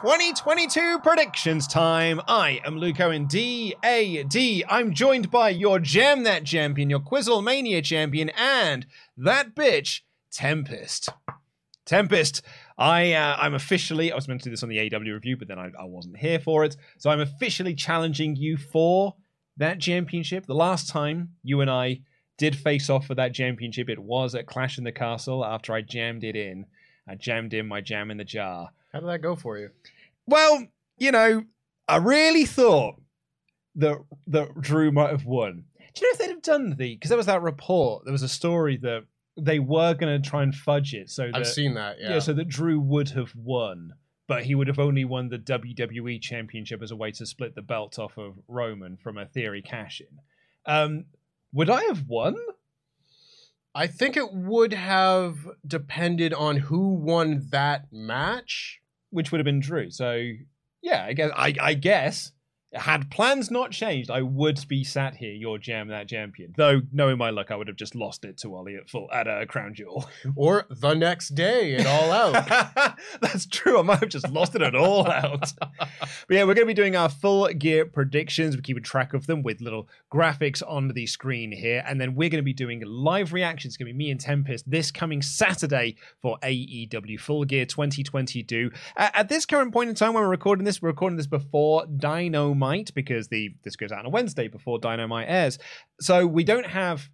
2022 predictions time. I am Luke Owen, D-A-D. I'm joined by your Jam That champion, your Quizzlemania champion, and that bitch, Tempest. Tempest, I, uh, I'm officially, I was meant to do this on the AW review, but then I, I wasn't here for it. So I'm officially challenging you for that championship. The last time you and I did face off for that championship, it was at Clash in the Castle after I jammed it in. I jammed in my jam in the jar. How did that go for you? Well, you know, I really thought that that Drew might have won. Do you know if they'd have done the because there was that report, there was a story that they were going to try and fudge it so that I've seen that. Yeah. so that Drew would have won, but he would have only won the WWE Championship as a way to split the belt off of Roman from a Theory cash in. Um, would I have won? I think it would have depended on who won that match. Which would have been Drew. So yeah, I guess I, I guess had plans not changed, I would be sat here, your jam that champion. Though knowing my luck, I would have just lost it to Ollie at full at a crown jewel. Or the next day at All Out. That's true. I might have just lost it at all out. but yeah, we're going to be doing our full gear predictions. We're keeping track of them with little graphics on the screen here. And then we're going to be doing live reactions. It's going to be me and Tempest this coming Saturday for AEW Full Gear 2022. Uh, at this current point in time when we're recording this, we're recording this before Dynamite because the this goes out on a Wednesday before Dynamite airs. So we don't have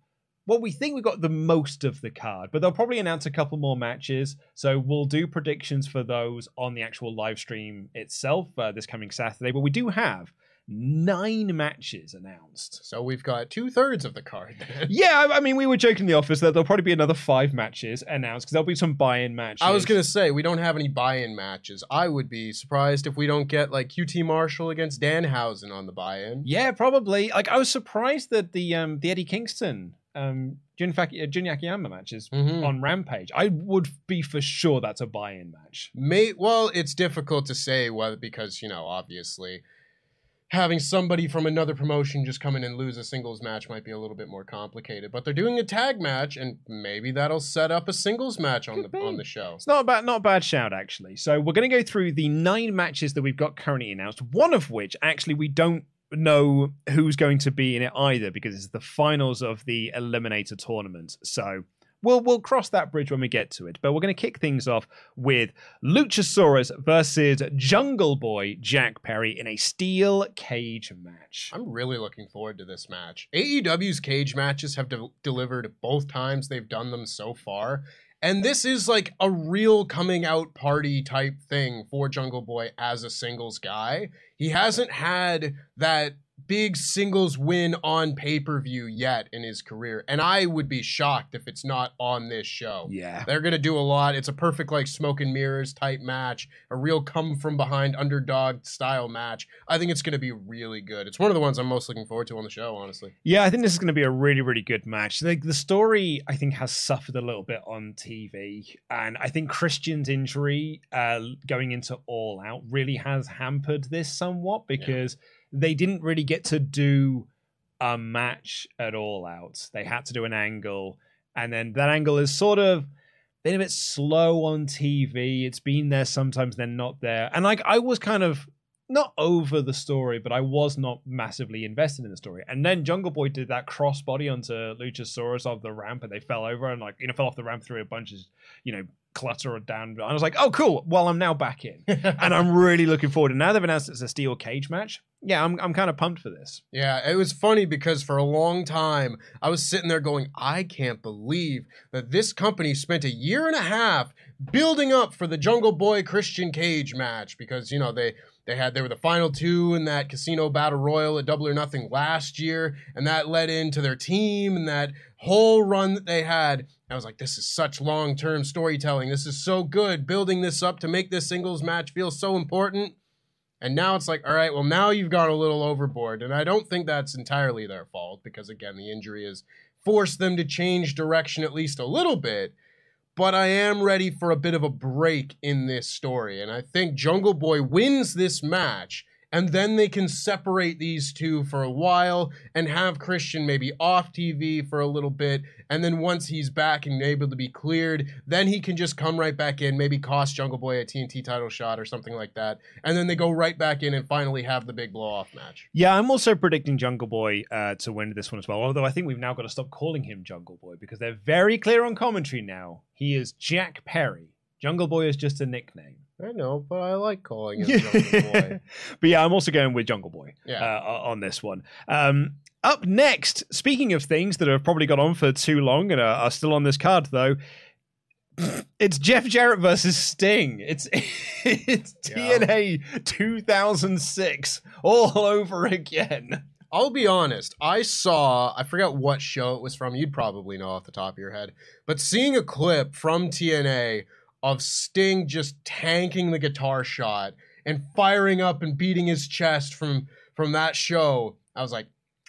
well, we think we've got the most of the card, but they'll probably announce a couple more matches. So we'll do predictions for those on the actual live stream itself uh, this coming Saturday. But we do have nine matches announced. so we've got two thirds of the card. then. Yeah, I I mean, we were joking in the office that there'll probably be another five matches announced because there'll be some buy-in matches. I was gonna say we don't have any buy-in matches. I would be surprised if we don't get like QT Marshall against Danhausen on the buy-in. Yeah, probably. Like I was surprised that the um the Eddie Kingston um Jun, Fak- uh, Jun Akiyama matches Mhm. on Rampage. I would be for sure that's a buy-in match. May well, it's difficult to say whether because you know obviously having somebody from another promotion just come in and lose a singles match might be a little bit more complicated. But they're doing a tag match, and maybe that'll set up a singles match on Could the be. on the show. It's not a bad, not a bad shout actually. So we're going to go through the nine matches that we've got currently announced. One of which actually we don't know who's going to be in it either because it's the finals of the Eliminator tournament. So we'll we'll cross that bridge when we get to it. But we're going to kick things off with Luchasaurus versus Jungle Boy Jack Perry in a steel cage match. I'm really looking forward to this match. AEW's cage matches have de- delivered both times they've done them so far. And this is like a real coming out party type thing for Jungle Boy as a singles guy. He hasn't had that big singles win on pay per view yet in his career. And I would be shocked if it's not on this show. Yeah. They're to do a lot. It's a perfect, like, smoke and mirrors type match, a real come from behind underdog style match. I think it's to be really good. It's one of the ones I'm most looking forward to on the show, honestly. Yeah, I think this is to be a really, really good match. Like the story, I think, has suffered a little bit on TV, and I think Christian's injury uh, going into All Out really has hampered this somewhat because they didn't really get to do a match at All Out. They had to do an angle, and then that angle is sort of been a bit slow on TV. It's been there sometimes, then not there, and like I was kind of not over the story, but I was not massively invested in the story. And then Jungle Boy did that crossbody onto Luchasaurus off the ramp, and they fell over and like you know fell off the ramp through a bunch of you know clutter or down. And I was like, oh cool. Well, I'm now back in, and I'm really looking forward. And now they've announced it's a steel cage match. Yeah, I'm I'm kind of pumped for this. Yeah, it was funny because for a long time I was sitting there going, I can't believe that this company spent a year and a half building up for the Jungle Boy Christian Cage match because you know they they had they were the final two in that Casino Battle Royal at Double or Nothing last year, and that led into their team and that whole run that they had. I was like, this is such long term storytelling. This is so good, building this up to make this singles match feel so important. And now it's like, all right, well, now you've gone a little overboard. And I don't think that's entirely their fault because, again, the injury has forced them to change direction at least a little bit. But I am ready for a bit of a break in this story. And I think Jungle Boy wins this match. And then they can separate these two for a while and have Christian maybe off TV for a little bit. And then once he's back and able to be cleared, then he can just come right back in, maybe cost Jungle Boy a TNT title shot or something like that. And then they go right back in and finally have the big blow off match. Yeah, I'm also predicting Jungle Boy uh, to win this one as well. Although I think we've now got to stop calling him Jungle Boy because they're very clear on commentary now. He is Jack Perry. Jungle Boy is just a nickname. I know, but I like calling him Jungle Boy. but yeah, I'm also going with Jungle Boy Yeah. uh, on this one. Um, up next, speaking of things that have probably gone on for too long and are, are still on this card, though, it's Jeff Jarrett versus Sting. It's it's Yeah. TNA 2006 all over again. I'll be honest. I saw, I forgot what show it was from. You'd probably know off the top of your head. But seeing a clip from TNA of Sting just tanking the guitar shot and firing up and beating his chest from from that show, I was like,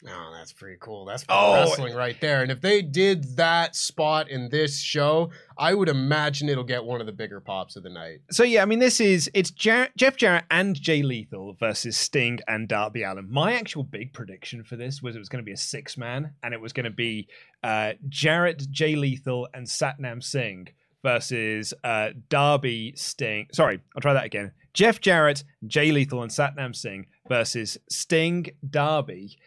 oh, that's pretty cool. That's Oh. wrestling right there. And if they did that spot in this show, I would imagine it'll get one of the bigger pops of the night. So yeah, I mean, this is it's Jar- Jeff Jarrett and Jay Lethal versus Sting and Darby Allin. My actual big prediction for this was it was going to be a six man, and it was going to be uh, Jarrett, Jay Lethal, and Satnam Singh versus uh, Darby Sting. Sorry, I'll try that again. Jeff Jarrett, Jay Lethal, and Satnam Singh versus Sting, Darby,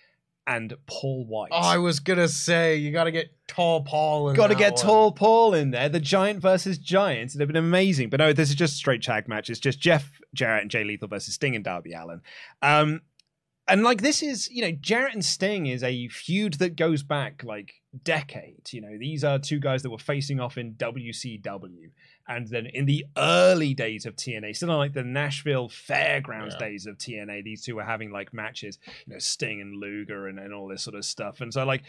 and Paul White. Oh, I was gonna say you got to get tall Paul. in Got to get one. tall Paul in there. The giant versus giant. It'd have been amazing. But no, this is just a straight tag match. It's just Jeff Jarrett and Jay Lethal versus Sting and Darby Allin. Um, and like this is, you know, Jarrett and Sting is a feud that goes back like decades. You know, these are two guys that were facing off in WCW. And then in the early days of TNA, still like the Nashville Fairgrounds Yeah. days of TNA, these two were having like matches, you know, Sting and Luger and, and all this sort of stuff. And so like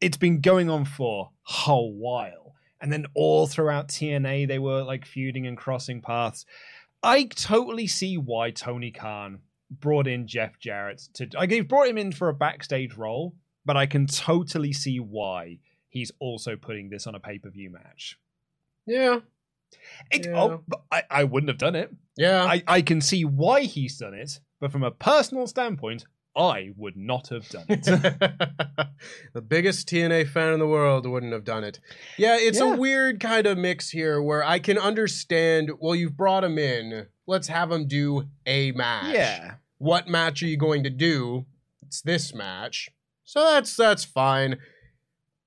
it's been going on for a whole while. And then all throughout TNA, they were like feuding and crossing paths. I totally see why Tony Khan brought in Jeff Jarrett to. Like, he brought him in for a backstage role, but I can totally see why he's also putting this on a pay per view match. Yeah, It, Yeah. oh, I, I wouldn't have done it. yeah. I, I can see why he's done it, but from a personal standpoint, I would not have done it. the biggest TNA fan in the world wouldn't have done it. Yeah, it's Yeah. a weird kind of mix here where I can understand, well, you've brought him in. Let's have him do a match. yeah. What match are you going to do? It's this match. So that's that's fine.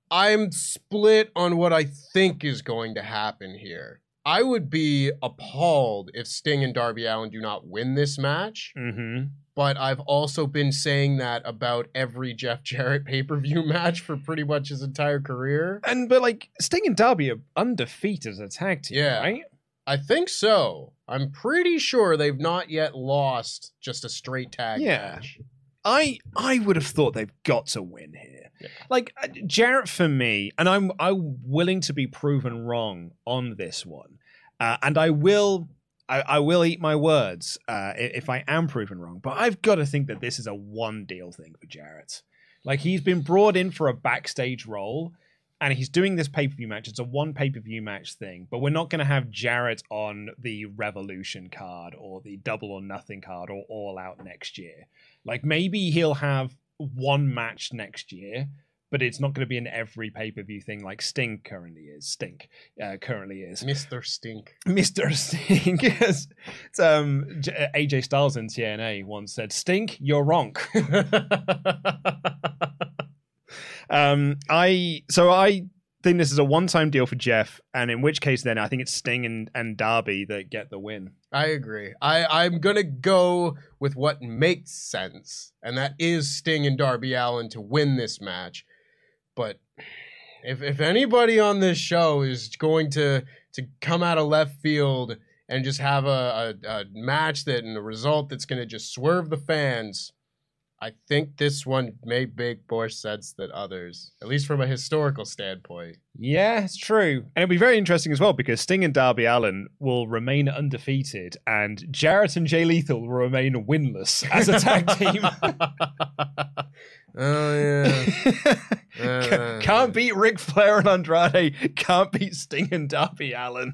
I'm split on what I think is going to happen here. I would be appalled if Sting and Darby Allin do not win this match Mm-hmm. but I've also been saying that about every Jeff Jarrett pay per view match for pretty much his entire career. And but like Sting and Darby are undefeated as a tag team, Yeah. right? I think so. I'm pretty sure they've not yet lost just a straight tag Yeah. match. I I would have thought they've got to win here. Yeah. Like uh, Jarrett for me, and I'm I'm willing to be proven wrong on this one, uh, and I will. I, I will eat my words uh, if I am proven wrong, but I've got to think that this is a one deal thing for Jarrett. Like he's been brought in for a backstage role, and he's doing this pay per view match. It's a one pay per view match thing, but we're not going to have Jarrett on the Revolution card or the Double or Nothing card or All Out next year. Like maybe he'll have one match next year, but it's not going to be an every pay per view thing like Sting currently is. Stink uh, currently is. Mr. Stink. Mr. Stink. Yes. It's, um, J- AJ Styles in TNA once said, "Stink, you're wrong." um, I so I think this is a one-time deal for Jeff, and in which case, then I think it's Sting and, and Darby that get the win. I agree. I, I'm gonna go with what makes sense, and that is Sting and Darby Allin to win this match. But if if anybody on this show is going to to come out of left field and just have a, a, a match that and a result that's gonna just swerve the fans, I think this one may make more sense than others, at least from a historical standpoint. Yeah, it's true. And it'll be very interesting as well because Sting and Darby Allin will remain undefeated and Jarrett and Jay Lethal will remain winless as a tag team. oh yeah. Ca- uh, Can't beat Ric Flair and Andrade. Can't beat Sting and Darby Allin.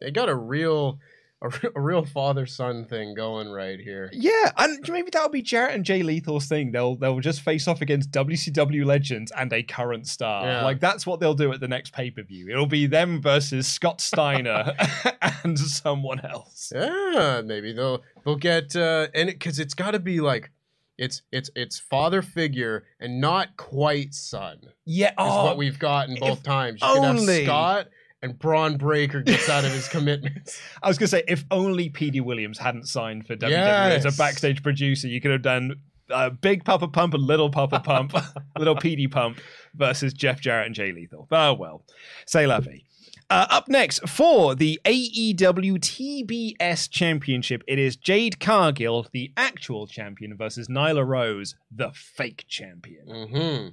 they got a real a, re- a real father son thing going right here. Yeah, and maybe that'll be Jarrett and Jay Lethal's thing. They'll they'll just face off against WCW legends and a current star. Yeah. Like that's what they'll do at the next pay per view. It'll be them versus Scott Steiner and someone else. Yeah, maybe they'll they'll get uh and because it's got to be like it's it's it's father figure and not quite son is Yeah, what we've got in both times. You can have only- Scott and Bron Breakker gets out of his commitments. I was gonna say if only Petey Williams hadn't signed for WWE as a backstage producer, you could have done uh, Big Papa Pump and Little Papa Pump, Little Petey Pump versus Jeff Jarrett and Jay Lethal. Oh well, say la vie. Uh, up next for the AEW TBS Championship, it is Jade Cargill, the actual champion, versus Nyla Rose, the fake champion. hmm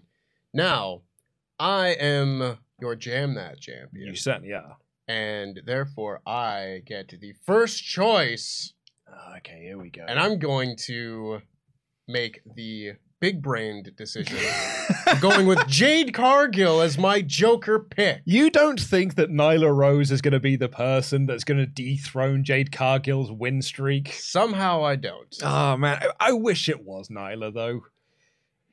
Now, I am your jam that champion, You certainly yeah. and therefore I get the first choice. Ah, okay, here we go. and I'm going to make the big brained decision going with Jade Cargill as my Joker pick. You don't think that Nyla Rose is going to be the person that's going to dethrone Jade Cargill's win streak? Somehow I don't. Oh man, I, I wish it was Nyla though.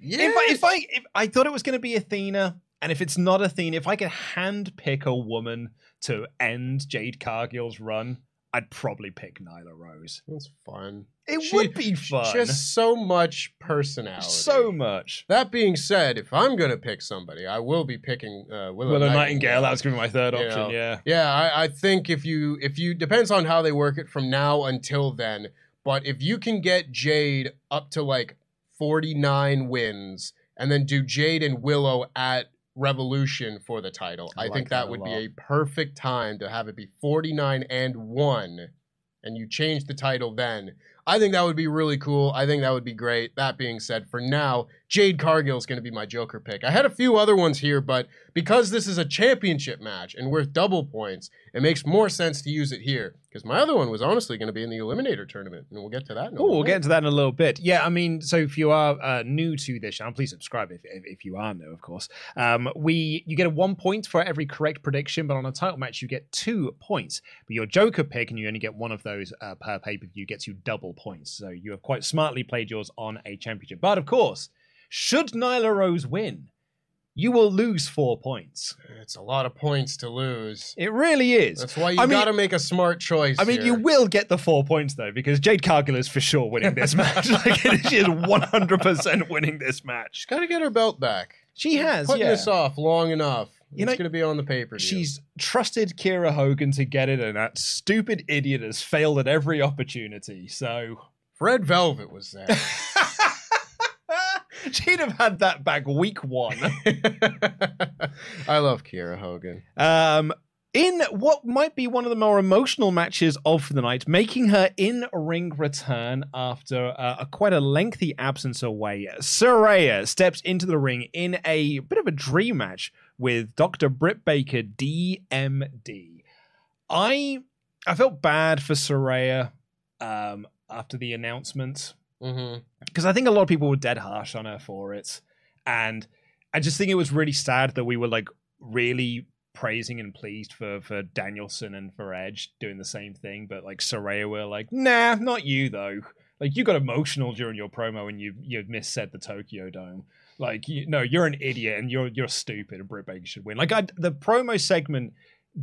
yeah, If I, if I if I thought it was going to be Athena, and if it's not Athena, if I could hand pick a woman to end Jade Cargill's run, I'd probably pick Nyla Rose. That's fun. It She- would be fun. Just so much personality. so much. That being said, if I'm gonna pick somebody, I will be picking uh, Willow, Willow Nightingale. Nightingale, that was to be my third You option. know, Yeah. Yeah, I, I think if you if you depends on how they work it from now until then, but if you can get Jade up to like 49 wins and then do Jade and Willow at Revolution for the title, I I, like think that that would be a perfect time to have it be 49 and 1 and you change the title then. I think that would be really cool. I think that would be great. That being said, for now, Jade Cargill is going to be my Joker pick. I had a few other ones here, but because this is a championship match and worth double points, it makes more sense to use it here. Because my other one was honestly going to be in the Eliminator tournament, and we'll get to that. in Oh, we'll get into that in a little bit. Yeah, I mean, so if you are uh, new to this channel, please subscribe if, if, if you are new, of course. Um, we you get a one point for every correct prediction, but on a title match you get two points. But your Joker pick, and you only get one of those uh, per pay per view, gets you double points. So you have quite smartly played yours on a championship. But of course, should Nyla Rose win, you will lose four points. It's a lot of points to lose. It really is. That's why you I got to make a smart choice. I mean, you will get the four points though, because Jade Cargill is for sure winning this match. like she is one hundred percent winning this match. She's got to get her belt back. She has, Putting yeah. this off long enough. You it's know, going to be on the paper. She's trusted Kiera Hogan to get it, and that stupid idiot has failed at every opportunity. So Red Velvet was there. she'd have had that back week one. I love Kiera Hogan. Um, in what might be one of the more emotional matches of the night, making her in ring return after uh, a quite a lengthy absence away. Saraya steps into the ring in a bit of a dream match with Dr. Britt Baker, DMD. I I felt bad for Saraya um, after the announcement Mm-hmm. because I think a lot of people were dead harsh on her for it, and I just think it was really sad that we were like really praising and pleased for for Danielson and for Edge doing the same thing, but like Saraya were like, nah, not you though. Like you got emotional during your promo and you you missaid the Tokyo Dome. Like you, no, you're an idiot and you're you're stupid and Britt Baker should win. Like I, the promo segment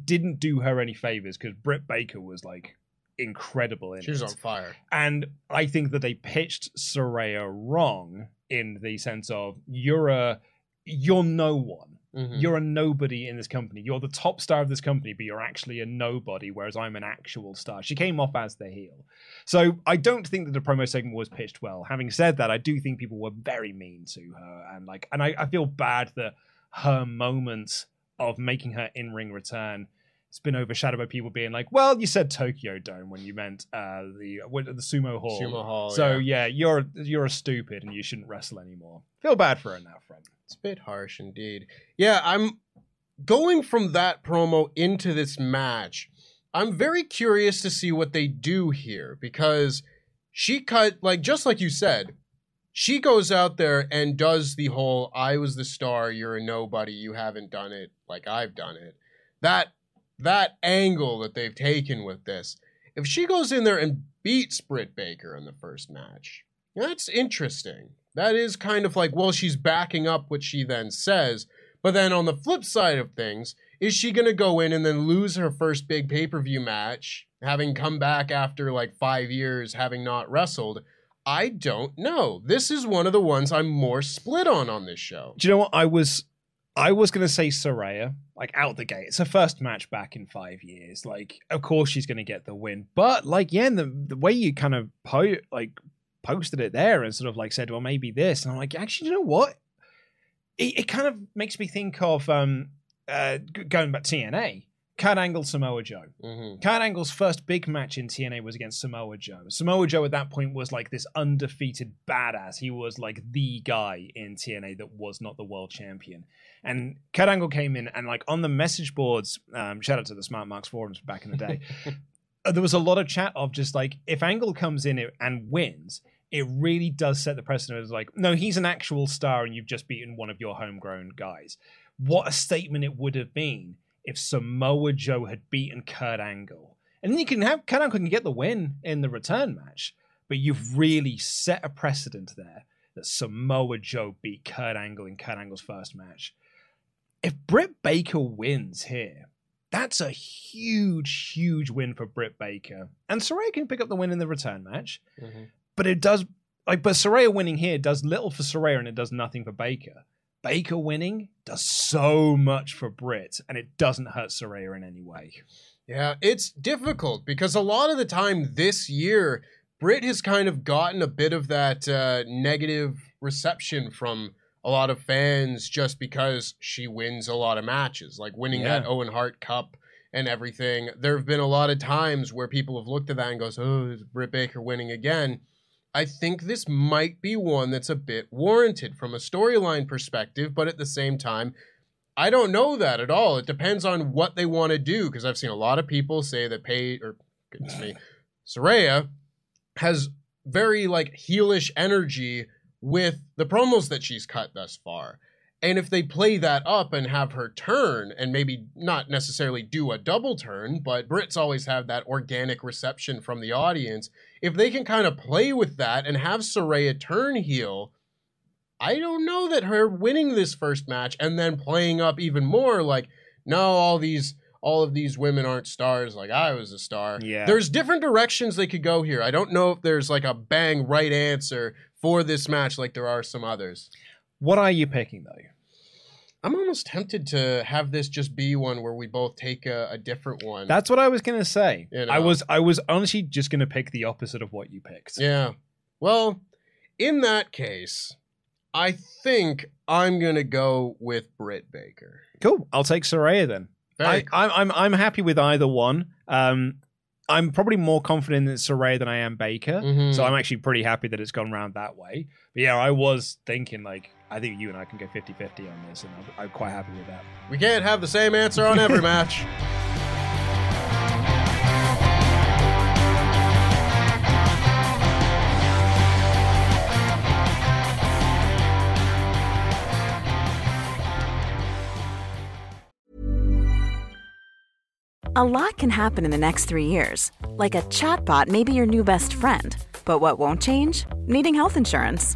didn't do her any favors because Britt Baker was like incredible in She was it. on fire. And I think that they pitched Saraya wrong in the sense of you're a you're no one. Mhm. You're a nobody in this company. You're the top star of this company, but you're actually a nobody, whereas I'm an actual star. She came off as the heel. So I don't think that the promo segment was pitched well. Having said that, I do think people were very mean to her. And like and I, I feel bad that her moment of making her in-ring return it's been overshadowed by people being like, "Well, you said Tokyo Dome when you meant uh, the what, the sumo hall." Sumo Hall. so yeah. yeah. you're you're a stupid and you shouldn't wrestle anymore. Feel bad for her now, friend. It's a bit harsh indeed. Yeah, I'm going from that promo into this match. I'm very curious to see what they do here because she cut like just like you said, she goes out there and does the whole I was the star, you're a nobody, you haven't done it like I've done it. That that angle that they've taken with this. If she goes in there and beats Britt Baker in the first match, that's interesting. That is kind of like, well, she's backing up what she then says. But then on the flip side of things, is she going to go in and then lose her first big pay per view match, having come back after like five years, having not wrestled? I don't know. This is one of the ones I'm more split on on this show. Do you know what I was? I was gonna say Saraya, like out the gate. It's her first match back in five years. Like, of course she's gonna get the win. But like, yeah, the the way you kind of po- like posted it there and sort of like said, well, maybe this, and I'm like, actually, you know what? It, it kind of makes me think of um uh going back to TNA. Kurt Angle, Samoa Joe. Mm-hmm. Kurt Angle's first big match in TNA was against Samoa Joe. Samoa Joe at that point was like this undefeated badass. He was like the guy in TNA that was not the world champion. And Kurt Angle came in and like on the message boards, um, shout out to the Smart Marks forums back in the day. uh, there was a lot of chat of just like if Angle comes in and wins, it really does set the precedent as like, no, he's an actual star and you've just beaten one of your homegrown guys. What a statement it would have been if Samoa Joe had beaten Kurt Angle. And then you can have Kurt Angle can get the win in the return match, but you've really set a precedent there that Samoa Joe beat Kurt Angle in Kurt Angle's first match. If Britt Baker wins here, that's a huge, huge win for Britt Baker. And Saraya can pick up the win in the return match, Mm-hmm. but it does like but Saraya winning here does little for Saraya and it does nothing for Baker. Baker winning does so much for Britt, and it doesn't hurt Saraya in any way. Yeah, it's difficult because a lot of the time this year, Britt has kind of gotten a bit of that uh, negative reception from a lot of fans just because she wins a lot of matches, like winning Yeah. that Owen Hart Cup and everything. There have been a lot of times where people have looked at that and goes, "Oh, is Britt Baker winning again?" I think this might be one that's a bit warranted from a storyline perspective, but at the same time, I don't know that at all. It depends on what they want to do because I've seen a lot of people say that Pay or goodness me, Saraya has very like heelish energy with the promos that she's cut thus far. And if they play that up and have her turn and maybe not necessarily do a double turn, but Brits always have that organic reception from the audience. If they can kind of play with that and have Saraya turn heel, I don't know that her winning this first match and then playing up even more like, no, all these all of these women aren't stars like I was a star. Yeah. There's different directions they could go here. I don't know if there's like a bang right answer for this match like there are some others. What are you picking though? I'm almost tempted to have this just be one where we both take a, a different one. That's what I was gonna say. You know. I was I was honestly just gonna pick the opposite of what you picked. yeah. Well, in that case, I think I'm gonna go with Britt Baker. Cool. I'll take Saraya then. I, cool. I'm I'm I'm happy with either one. Um, I'm probably more confident in Saray than I am Baker, Mhm. so I'm actually pretty happy that it's gone round that way. But yeah, I was thinking like I think you and I can go 50-50 on this, and I'm, I'm quite happy with that. we can't have the same answer on every match. A lot can happen in the next three years. Like a chatbot may be your new best friend. But what won't change? Needing health insurance.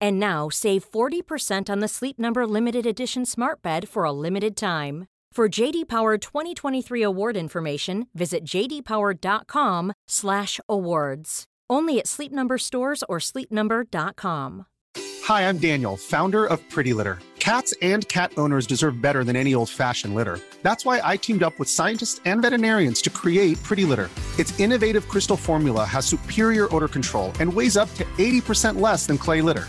And now save 40% on the Sleep Number limited edition Smart Bed for a limited time. For JD Power 2023 award information, visit jdpower.com/awards. Only at Sleep Number stores or sleepnumber.com. Hi, I'm Daniel, founder of Pretty Litter. Cats and cat owners deserve better than any old-fashioned litter. That's why I teamed up with scientists and veterinarians to create Pretty Litter. Its innovative crystal formula has superior odor control and weighs up to 80% less than clay litter.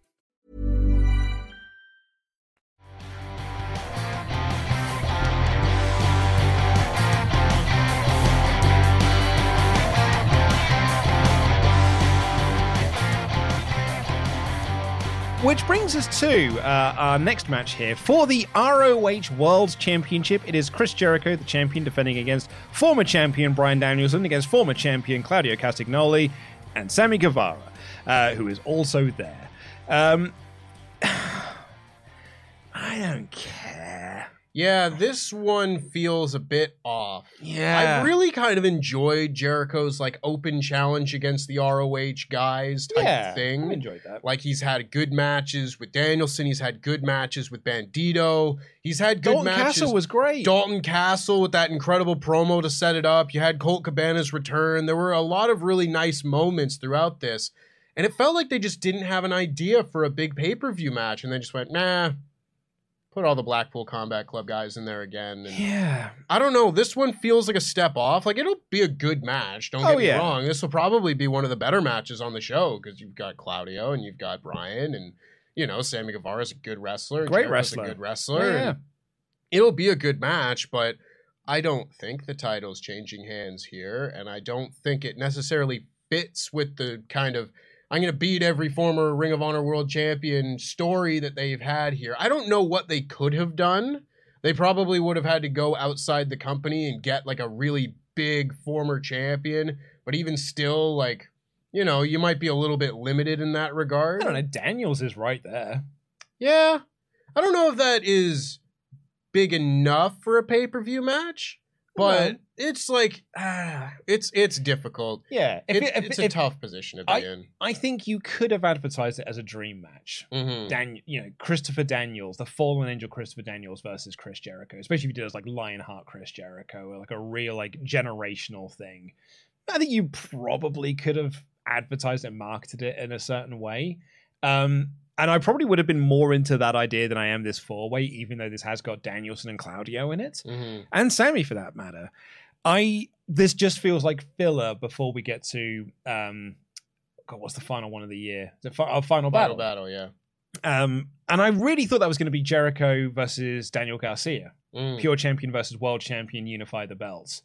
Which brings us to uh, our next match here for the ROH World Championship. It is Chris Jericho, the champion, defending against former champion Bryan Danielson, against former champion Claudio Castagnoli, and Sammy Guevara, uh, who is also there. Um, I don't care. Yeah, this one feels a bit off. Yeah. I really kind of enjoyed Jericho's like open challenge against the ROH guys type yeah, thing. I enjoyed that. Like he's had good matches with Danielson. He's had good matches with Bandito. He's had good matches. Dalton matches. Castle was great. Dalton Castle with that incredible promo to set it up. You had Colt Cabana's return. There were a lot of really nice moments throughout this. And it felt like they just didn't have an idea for a big pay per view match. And they just went, nah, put all the Blackpool Combat Club guys in there again. And yeah. I don't know. This one feels like a step off. Like it'll be a good match. Don't Oh, get me yeah. wrong. This will probably be one of the better matches on the show because you've got Claudio and you've got Brian and you know Sammy Guevara's a good wrestler. Great Jericho's wrestler. a good wrestler. Yeah. It'll be a good match, but I don't think the title's changing hands here, and I don't think it necessarily fits with the kind of I'm going to beat every former Ring of Honor World Champion story that they've had here. I don't know what they could have done. They probably would have had to go outside the company and get like a really big former champion, but even still, like, you know, you might be a little bit limited in that regard. I don't know. Daniels is right there. Yeah. I don't know if that is big enough for a pay per view match. But it's like ah, it's it's difficult. Yeah, if It's, it- if- it's a if- tough position to be in. I think you could have advertised it as a dream match. Mhm. Dan, you know, Christopher Daniels, the fallen angel Christopher Daniels versus Chris Jericho, especially if you did it as like Lionheart Chris Jericho, or like a real like generational thing. I think you probably could have advertised and marketed it in a certain way. Um, and I probably would have been more into that idea than I am this four way, even though this has got Danielson and Claudio in it, Mhm. and Sammy for that matter. I this just feels like filler before we get to um, God, what's the final one of the year? The fi- our final Battle battle. battle, yeah. Um, and I really thought that was going to be Jericho versus Daniel Garcia, Mm. pure champion versus world champion, unify the belts.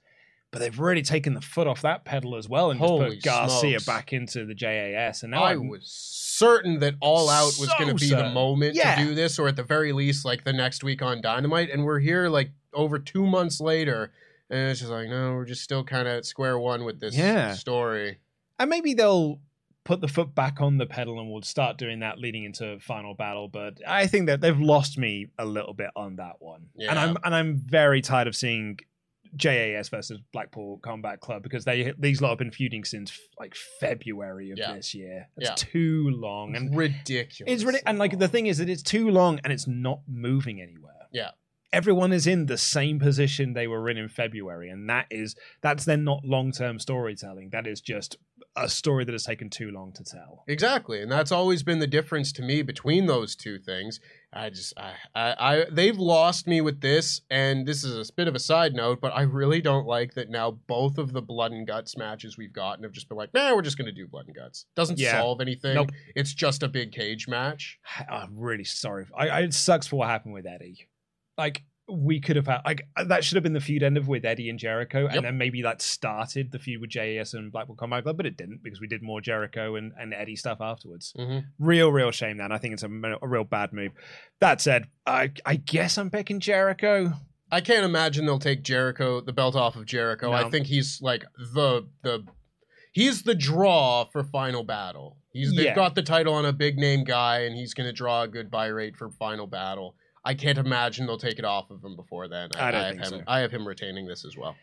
But they've really taken the foot off that pedal as well and just put Garcia smokes. back into the JAS. And now I I'm- was certain that All Out was So going to be the moment Yeah. to do this, or at the very least, like the next week on Dynamite. And we're here like over two months later, and it's just like, no, we're just still kind of at square one with this Yeah. story. and maybe they'll put the foot back on the pedal and we'll start doing that leading into final battle. But I think that they've lost me a little bit on that one. And I'm and I'm very tired of seeing JAS versus Blackpool Combat Club because they these lot have been feuding since like February of Yeah. this year. It's Yeah. too long and Ridiculous. it's really and like the thing is that it's too long and it's not moving anywhere. Yeah. Everyone is in the same position they were in in February, and that is that's then not long term storytelling. That is just a story that has taken too long to tell. Exactly, and that's always been the difference to me between those two things. I just, I, I, I, they've lost me with this, and this is a bit of a side note, but I really don't like that now. Both of the blood and guts matches we've gotten have just been like, nah, we're just gonna do blood and guts. Doesn't Yeah. solve anything. Nope. It's just a big cage match. I'm really sorry. I, I it sucks for what happened with Eddie. Like we could have had like that should have been the feud end of with Eddie and Jericho, Yep. and then maybe that started the feud with JAS and Blackpool Combat Club, but it didn't because we did more Jericho and, and Eddie stuff afterwards. Mhm. Real, real shame. Then I think it's a, a real bad move. That said, I I guess I'm picking Jericho. I can't imagine they'll take Jericho the belt off of Jericho. I think he's like the the he's the draw for final battle. He's they've got the title on a big name guy, and he's going to draw a good buy rate for final battle. I can't imagine they'll take it off of him before then. I don't have think him, so. I have him retaining this as well.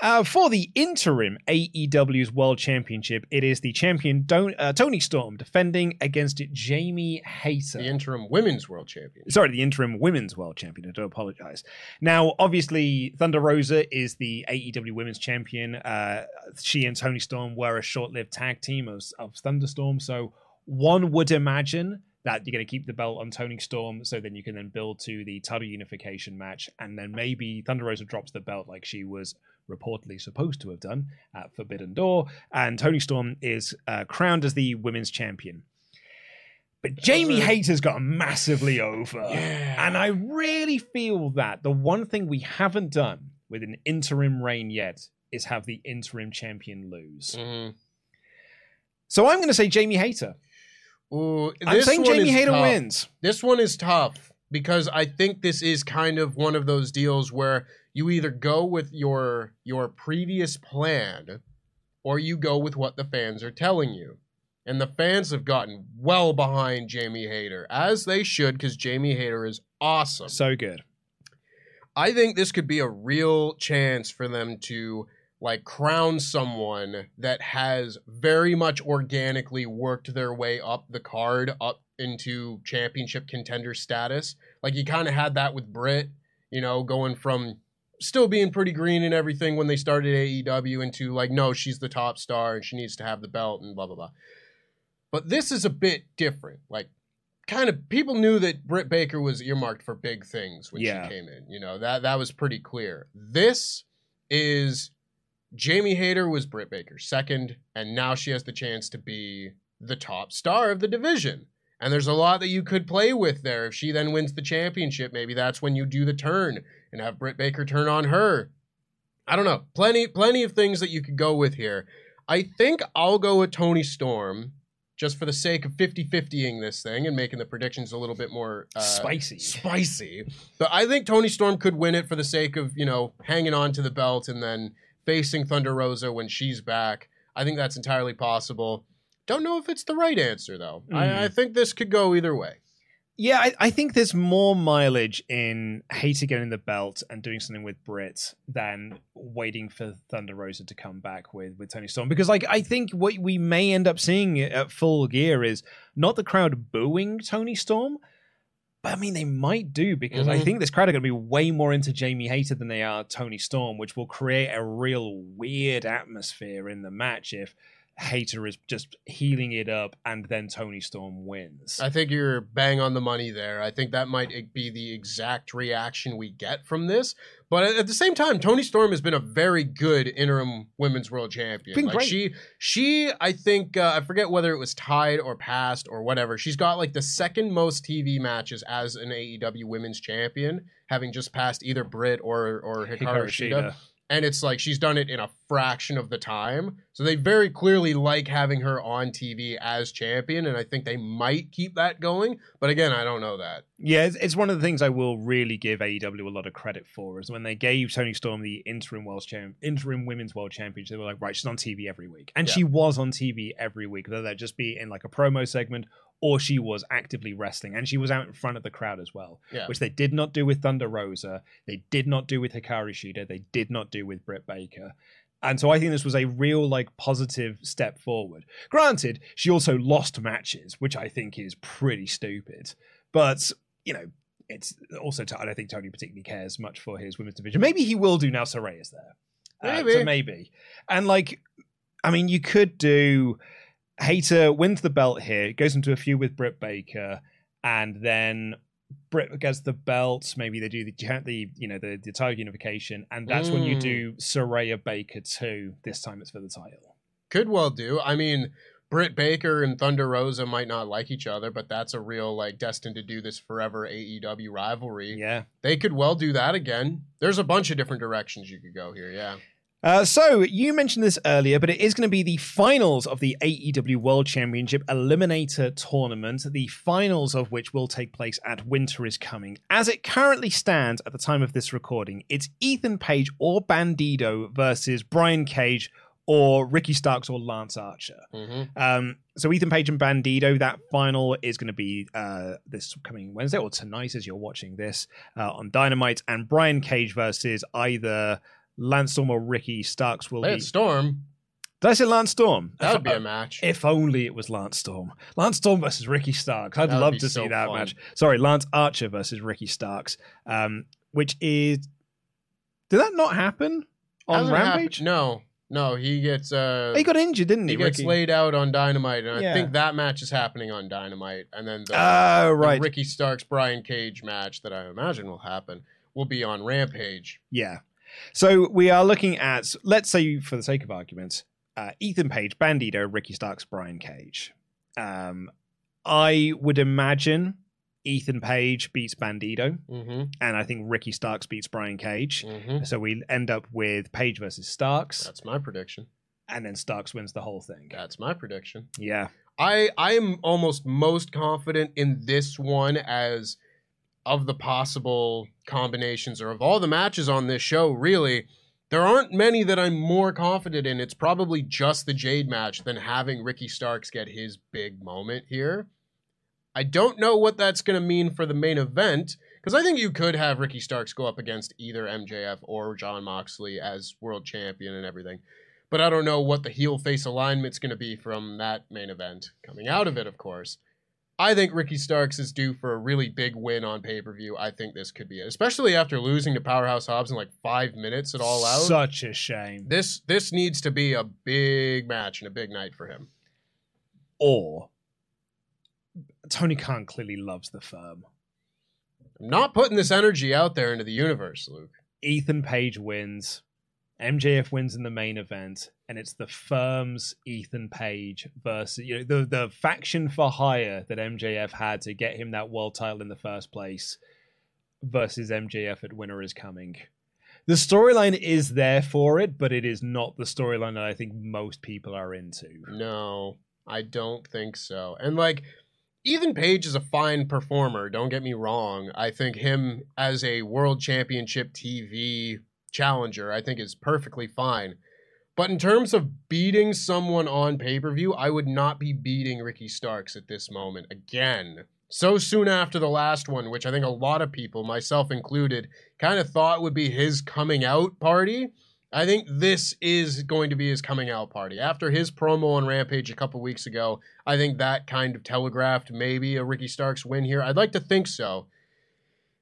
Uh, for the interim AEW's World Championship, it is the champion Don- uh, Toni Storm defending against Jamie Hayter. The interim women's world champion. sorry, the interim women's world champion. I do apologize. Now, obviously, Thunder Rosa is the AEW women's champion. Uh, she and Toni Storm were a short-lived tag team of, of Thunderstorm, so one would imagine that you're going to keep the belt on Toni Storm, so then you can then build to the title unification match, and then maybe Thunder Rosa drops the belt like she was reportedly supposed to have done at Forbidden Door, and Toni Storm is uh, crowned as the women's champion. But Jamie Hayter's got massively over. Yeah. And I really feel that the one thing we haven't done with an interim reign yet is have the interim champion lose. Mhm. So I'm going to say Jamie Hayter. Ooh, I'm this saying one Jamie is Hayter tough. wins. This one is tough because I think this is kind of one of those deals where you either go with your your previous plan or you go with what the fans are telling you. And the fans have gotten well behind Jamie Hayter, as they should, because Jamie Hayter is awesome. So good. I think this could be a real chance for them to like crown someone that has very much organically worked their way up the card up into championship contender status. Like you kind of had that with Britt, you know, going from still being pretty green and everything when they started AEW into like no, she's the top star and she needs to have the belt and blah blah blah. But this is a bit different. Like kind of people knew that Britt Baker was earmarked for big things when Yeah. she came in. You know, that that was pretty clear. This is Jamie Hayter was Britt Baker's second, and now she has the chance to be the top star of the division. And there's a lot that you could play with there. If she then wins the championship, maybe that's when you do the turn and have Britt Baker turn on her. I don't know. Plenty, plenty of things that you could go with here. I think I'll go with Toni Storm just for the sake of 50-50ing this thing and making the predictions a little bit more uh, Spicy. spicy. But I think Toni Storm could win it for the sake of, you know, hanging on to the belt and then facing Thunder Rosa when she's back. I think that's entirely possible. Don't know if it's the right answer though. Mm. I, I think this could go either way. Yeah, I, I think there's more mileage in Hayter getting the belt and doing something with Britt than waiting for Thunder Rosa to come back with, with Toni Storm. Because like I think what we may end up seeing at full gear is not the crowd booing Toni Storm, but I mean they might do because I Mhm. think this crowd are going to be way more into Jamie Hayter than they are Toni Storm, which will create a real weird atmosphere in the match if Hayter is just healing it up and then Toni Storm wins. I think you're bang on the money there. I think that might be the exact reaction we get from this. But at- at the same time, Toni Storm has been a very good interim women's world champion. Been like great. she, she, I think uh, I forget whether it was tied or passed or whatever. She's got like the second most TV matches as an AEW women's champion, having just passed either Britt or or Hikaru, Hikaru Shida. Shida. And it's like she's done it in a fraction of the time. So they very clearly like having her on TV as champion, and I think they might keep that going. But again, I don't know that. Yeah, it's, it's one of the things I will really give AEW a lot of credit for is when they gave Toni Storm the interim world champ, interim women's world championship. They were like, right, she's on TV every week, and Yeah. she was on TV every week, whether that just be in like a promo segment or she was actively wrestling, and she was out in front of the crowd as well, Yeah. which they did not do with Thunder Rosa, they did not do with Hikaru Shida, they did not do with Britt Baker. And so I think this was a real like positive step forward. Granted, she also lost matches, which I think is pretty stupid. But you know, it's also I don't think Tony particularly cares much for his women's division. Maybe he will do now. Saraya's there, Uh, so maybe. And like, I mean, you could do Hayter wins the belt here, goes into a feud with Britt Baker, and then Britt gets the belt. Maybe they do the the you know the the title unification, and that's when you Mm. do Saraya Baker too. This time it's for the title. Could well do. I mean, Britt Baker and Thunder Rosa might not like each other, but that's a real like destined to do this forever AEW rivalry. Yeah. They could well do that again. There's a bunch of different directions you could go here. Yeah. Uh, so you mentioned this earlier, but it is going to be the finals of the AEW World Championship Eliminator Tournament. The finals of which will take place at Winter is Coming. As it currently stands at the time of this recording, it's Ethan Page or Bandido versus Brian Cage or Ricky Starks or Lance Archer. hmm Um, so Ethan Page and Bandido, that final is going to be uh, this coming Wednesday or tonight as you're watching this uh, on Dynamite, and Brian Cage versus either Lance Storm or Ricky Starks will Lance be. Storm. Did I say Lance Storm? That would be a match. If only it was Lance Storm. Lance Storm versus Ricky Starks. I'd That would love be to so see that fun. match. Sorry, Lance Archer versus Ricky Starks, um, which is. Did that not happen on Hasn't happened- Rampage? No, no. He gets uh, He got injured, didn't he? he gets Ricky? laid out on Dynamite, and Yeah. I think that match is happening on Dynamite, and then the, Oh, the right. Ricky Starks Brian Cage match that I imagine will happen will be on Rampage. Yeah. So we are looking at, let's say, for the sake of argument, uh, Ethan Page, Bandido, Ricky Starks, Brian Cage. Um, I would imagine Ethan Page beats Bandido, Mm-hmm. and I think Ricky Starks beats Brian Cage. Mm-hmm. So we end up with Page versus Starks, That's my prediction. and then Starks wins the whole thing. That's my prediction. Yeah. I I am almost most confident in this one as of the possible combinations or of all the matches on this show. Really, there aren't many that I'm more confident in. It's probably just the Jade match than having Ricky Starks get his big moment here. I don't know what that's going to mean for the main event because I think you could have Ricky Starks go up against either MJF or Jon Moxley as world champion and everything. But I don't know what the heel face alignment's going to be from that main event coming out of it, of course. I think Ricky Starks is due for a really big win on pay per view. I think this could be it, especially after losing to Powerhouse Hobbs in like five minutes at All Out. Such a shame. this this needs to be a big match and a big night for him. Or Tony Khan clearly loves the firm. I'm not putting this energy out there into the universe, Luke. Ethan Page wins. MJF wins in the main event, and it's the firm's Ethan Page versus you know the the faction for hire that MJF had to get him that world title in the first place versus MJF at Winter is Coming. The storyline is there for it, but it is not the storyline that I think most people are into. No, I don't think so. And like, Ethan Page is a fine performer. Don't get me wrong. I think him as a world championship TV challenger, I think is perfectly fine. But in terms of beating someone on pay per view, I would not be beating Ricky Starks at this moment again. so soon after the last one, which I think a lot of people, myself included, kind of thought would be his coming out party. I think this is going to be his coming out party. After his promo on Rampage a couple weeks ago, I think that kind of telegraphed maybe a Ricky Starks win here. I'd like to think so.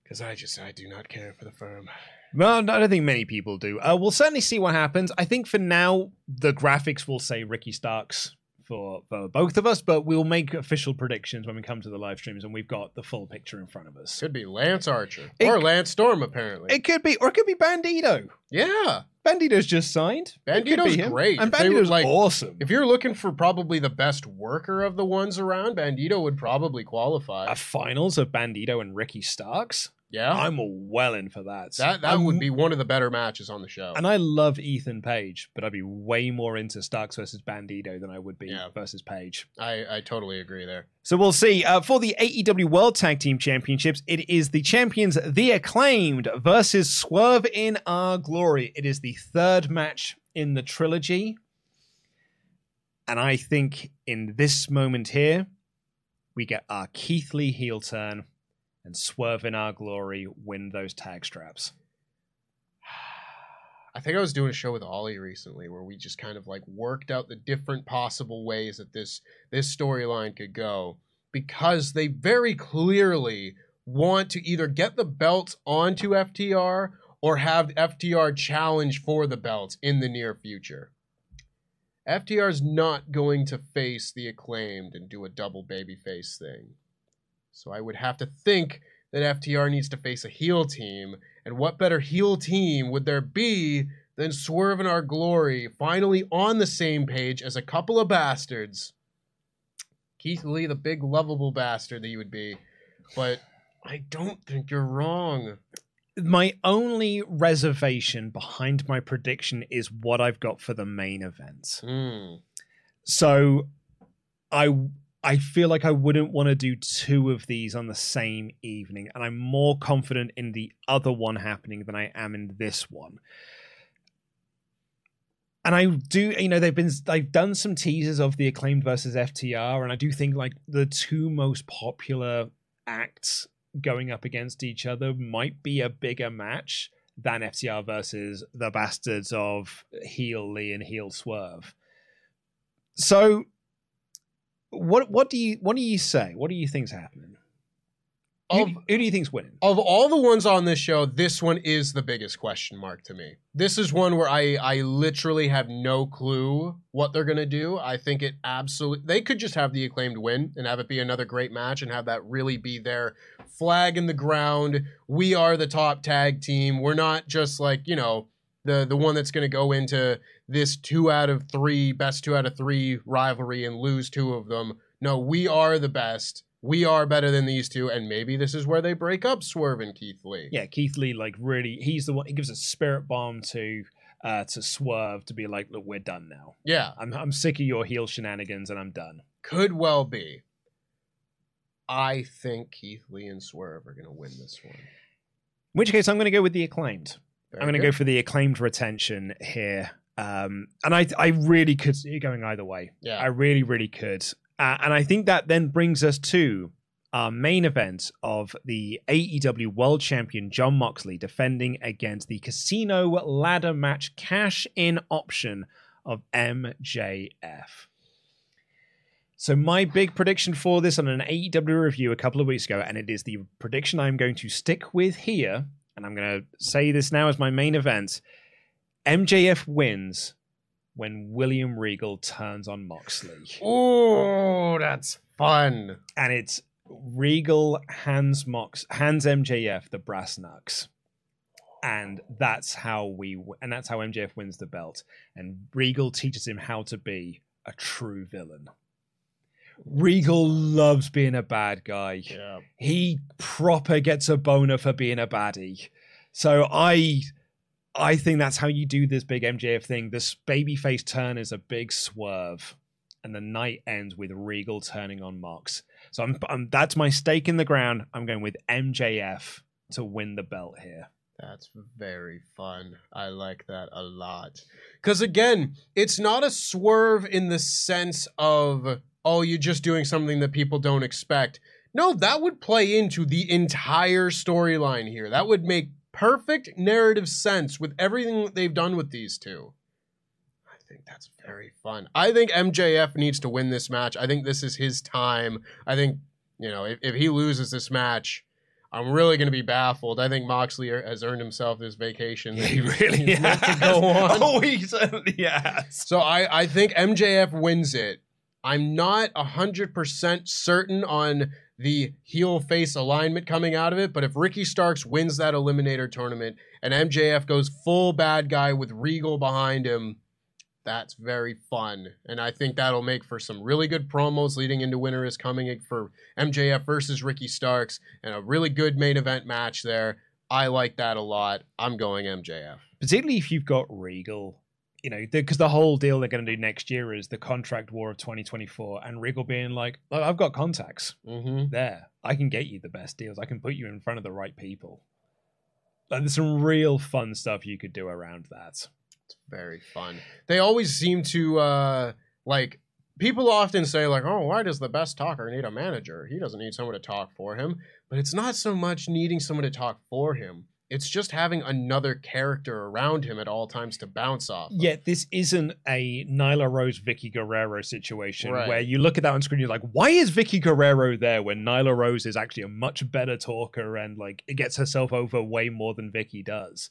Because I just, I do not care for the firm. Well, I don't think many people do. Uh, we'll certainly see what happens. I think for now, the graphics will say Ricky Starks for, for both of us, but we'll make official predictions when we come to the live streams and we've got the full picture in front of us. Could be Lance Archer. It- or Lance Storm, apparently. It could be, or it could be Bandido. yeah. Bandido's just signed. It could Bandido's be him. great. And If they were, Bandido's like- awesome. If you're looking for probably the best worker of the ones around, Bandido would probably qualify. a finals of Bandido and Ricky Starks, yeah. I'm well in for that. that that I'm- would be one of the better matches on the show. And I love Ethan Page, but I'd be way more into Starks versus Bandido than I would be Yeah. versus Page. I, I totally agree there. So we'll see. Uh, for the AEW World Tag Team Championships, it is the champions, The Acclaimed, versus Swerve in Our Glory. It is the third match in the trilogy. And I think in this moment here, we get our Keith Lee heel turn and Swerve in Our Glory win those tag straps. I think I was doing a show with Ollie recently where we just kind of like worked out the different possible ways that this this storyline could go because they very clearly want to either get the belts onto FTR or have FTR challenge for the belts in the near future. FTR's not going to face the acclaimed and do a double babyface thing. So I would have to think that FTR needs to face a heel team and what better heel team would there be than Swerve and Our Glory, finally on the same page as a couple of bastards? Keith Lee, the big lovable bastard that you would be. But I don't think you're wrong. my only reservation behind my prediction is what I've got for the main event. Hmm. So I I feel like I wouldn't want to do two of these on the same evening and I'm more confident in the other one happening than I am in this one. And I do, you know, they've been, they've done some teasers of the acclaimed versus FTR, and I do think like the two most popular acts going up against each other might be a bigger match than FTR versus the bastards of heel Lee and heel Swerve. So, what what do you what do you say? What do you think's happening? Who, who do you think's winning? of all the ones on this show, this one is the biggest question mark to me. This is one where I I literally have no clue what they're gonna do. I think it absolutely they could just have the acclaimed win and have it be another great match and have that really be their flag in the ground. We are the top tag team. We're not just like, you know, the the one that's gonna go into this two out of three, best two out of three rivalry and lose two of them. No, we are the best. We are better than these two, and maybe this is where they break up Swerve and Keith Lee. Yeah, Keith Lee, like really, he's the one. He gives a spirit bomb to uh to Swerve to be like, look, we're done now. Yeah, I'm I'm sick of your heel shenanigans, and I'm done. could well be. I think Keith Lee and Swerve are going to win this one. In which case, I'm going to go with the acclaimed. Very I'm going to go for the acclaimed retention here. Um, and I, I really could see it going either way. Yeah. I really, really could. Uh, and I think that then brings us to our main event of the AEW World Champion Jon Moxley defending against the Casino Ladder Match cash in option of MJF. So my big prediction for this on an AEW review a couple of weeks ago, and it is the prediction I'm going to stick with here, and I'm going to say this now as my main event. MJF wins when William Regal turns on Moxley. Oh, that's fun. And it's Regal hands Mox hands MJF the brass knucks. And that's how we and that's how MJF wins the belt. And Regal teaches him how to be a true villain. Regal loves being a bad guy. Yeah. He proper gets a boner for being a baddie. So I I think that's how you do this big MJF thing. This babyface turn is a big swerve, and the night ends with Regal turning on Mox. So I'm, I'm that's my stake in the ground. I'm going with MJF to win the belt here. That's very fun. I like that a lot. Because again, it's not a swerve in the sense of, oh, you're just doing something that people don't expect. No, that would play into the entire storyline here. That would make perfect narrative sense with everything that they've done with these two. I think that's very fun. I think MJF needs to win this match. I think this is his time. I think, you know, if, if he loses this match, I'm really going to be baffled. I think Moxley er, has earned himself this vacation. He really meant has. to go on. Oh, he certainly has. So I, I think MJF wins it. I'm not 100% certain on the heel face alignment coming out of it, but if Ricky Starks wins that Eliminator tournament and MJF goes full bad guy with Regal behind him, that's very fun. And I think that'll make for some really good promos leading into Winter is Coming for MJF versus Ricky Starks and a really good main event match there. I like that a lot. I'm going MJF. Particularly if you've got Regal, you know, because the, whole deal they're going to do next year is the contract war of 2024, and Regal being like, "Look, I've got contacts Mm-hmm. there. I can get you the best deals. I can put you in front of the right people." Like, there's some real fun stuff you could do around that. It's very fun. They always seem to uh like people often say like, "Oh, why does the best talker need a manager? He doesn't need someone to talk for him." But it's not so much needing someone to talk for him. It's just having another character around him at all times to bounce off. of. Yet this isn't a Nyla Rose Vickie Guerrero situation Right. where you look at that on screen, you're like, why is Vickie Guerrero there when Nyla Rose is actually a much better talker and like it gets herself over way more than Vickie does?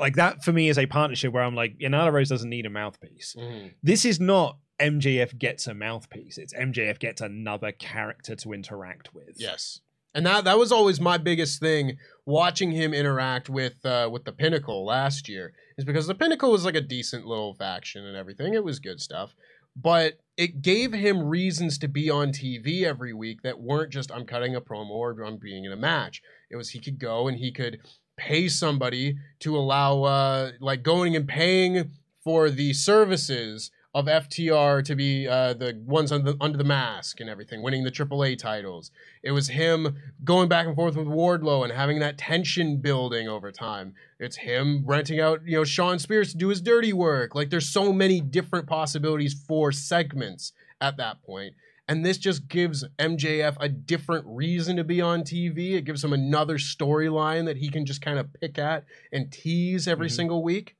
Like that for me is a partnership where I'm like, yeah, Nyla Rose doesn't need a mouthpiece. Mhm. This is not MJF gets a mouthpiece. It's MJF gets another character to interact with. Yes. And that that was always my biggest thing watching him interact with uh, with the Pinnacle last year is because the Pinnacle was like a decent little faction and everything. It was good stuff, but it gave him reasons to be on TV every week that weren't just I'm cutting a promo or I'm being in a match. It was he could go and he could pay somebody to allow uh, like going and paying for the services of FTR to be uh, the ones under, under the mask and everything, winning the AAA titles. It was him going back and forth with Wardlow and having that tension building over time. It's him renting out, you know, Shawn Spears to do his dirty work. Like there's so many different possibilities for segments at that point. And this just gives MJF a different reason to be on TV. It gives him another storyline that he can just kind of pick at and tease every Mhm. single week.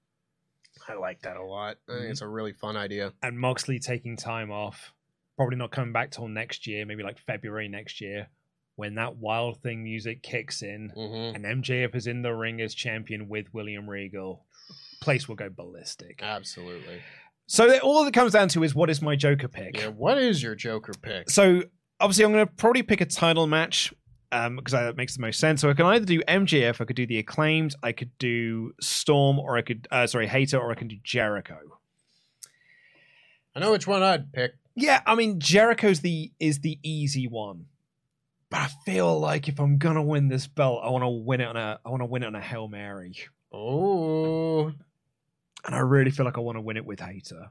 I like that a lot. I think it's a really fun idea. And Moxley taking time off, probably not coming back till next year, maybe like February next year, when that Wild Thing music kicks in hmm and MJF is in the ring as champion with William Regal. Place will go ballistic. Absolutely. So that- all that comes down to is what is my Joker pick? Yeah. What is your Joker pick? So obviously, I'm going to probably pick a title match um, because that makes the most sense. So I can either do MJF, I could do the Acclaimed, I could do Storm, or I could uh, sorry Hayter, or I can do Jericho. I know which one I'd pick. Yeah, I mean Jericho's the is the easy one, but I feel like if I'm gonna win this belt, I want to win it on a I want to win it on a hail mary, Oh, and I really feel like I want to win it with Hayter.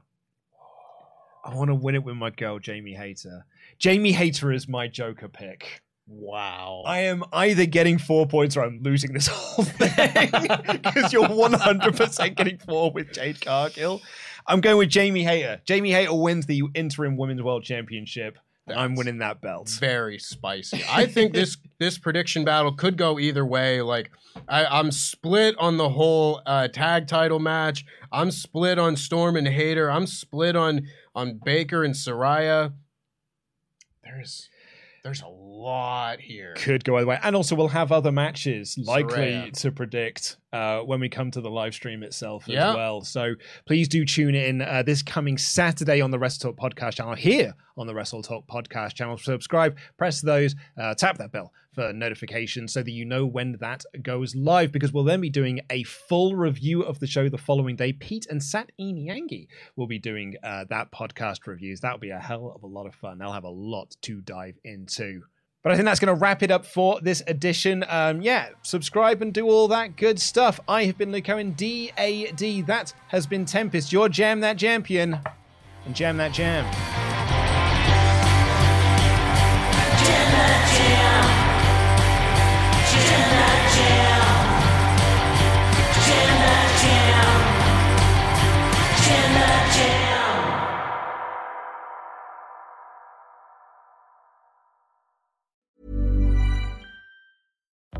I want to win it with my girl Jamie Hayter. Jamie Hayter is my Joker pick. Wow. I am either getting four points or I'm losing this whole thing because you're 100% getting four with Jade Cargill. I'm going with Jamie Hayter. Jamie Hayter wins the interim women's world championship. and I'm winning that belt. very spicy. I think this this prediction battle could go either way. Like I, I'm split on the whole uh, tag title match. I'm split on Storm and Hayter. I'm split on on Baker and Saraya. There's there's a lot here. Could go either way. And also, we'll have other matches likely Saraya. to predict uh, when we come to the live stream itself Yeah. as well. So please do tune in uh, this coming Saturday on the Wrestle Talk podcast channel, here on the Wrestle Talk podcast channel. Subscribe, press those, uh, tap that bell for notifications so that you know when that goes live because we'll then be doing a full review of the show the following day. Pete and Sat Inyangi will be doing uh, that podcast reviews. That'll be a hell of a lot of fun. They'll have a lot to dive into. But I think that's going to wrap it up for this edition. Um, yeah, subscribe and do all that good stuff. I have been Luke Owen, DAD. That has been Tempest, your Jam That Champion. And Jam That Jam.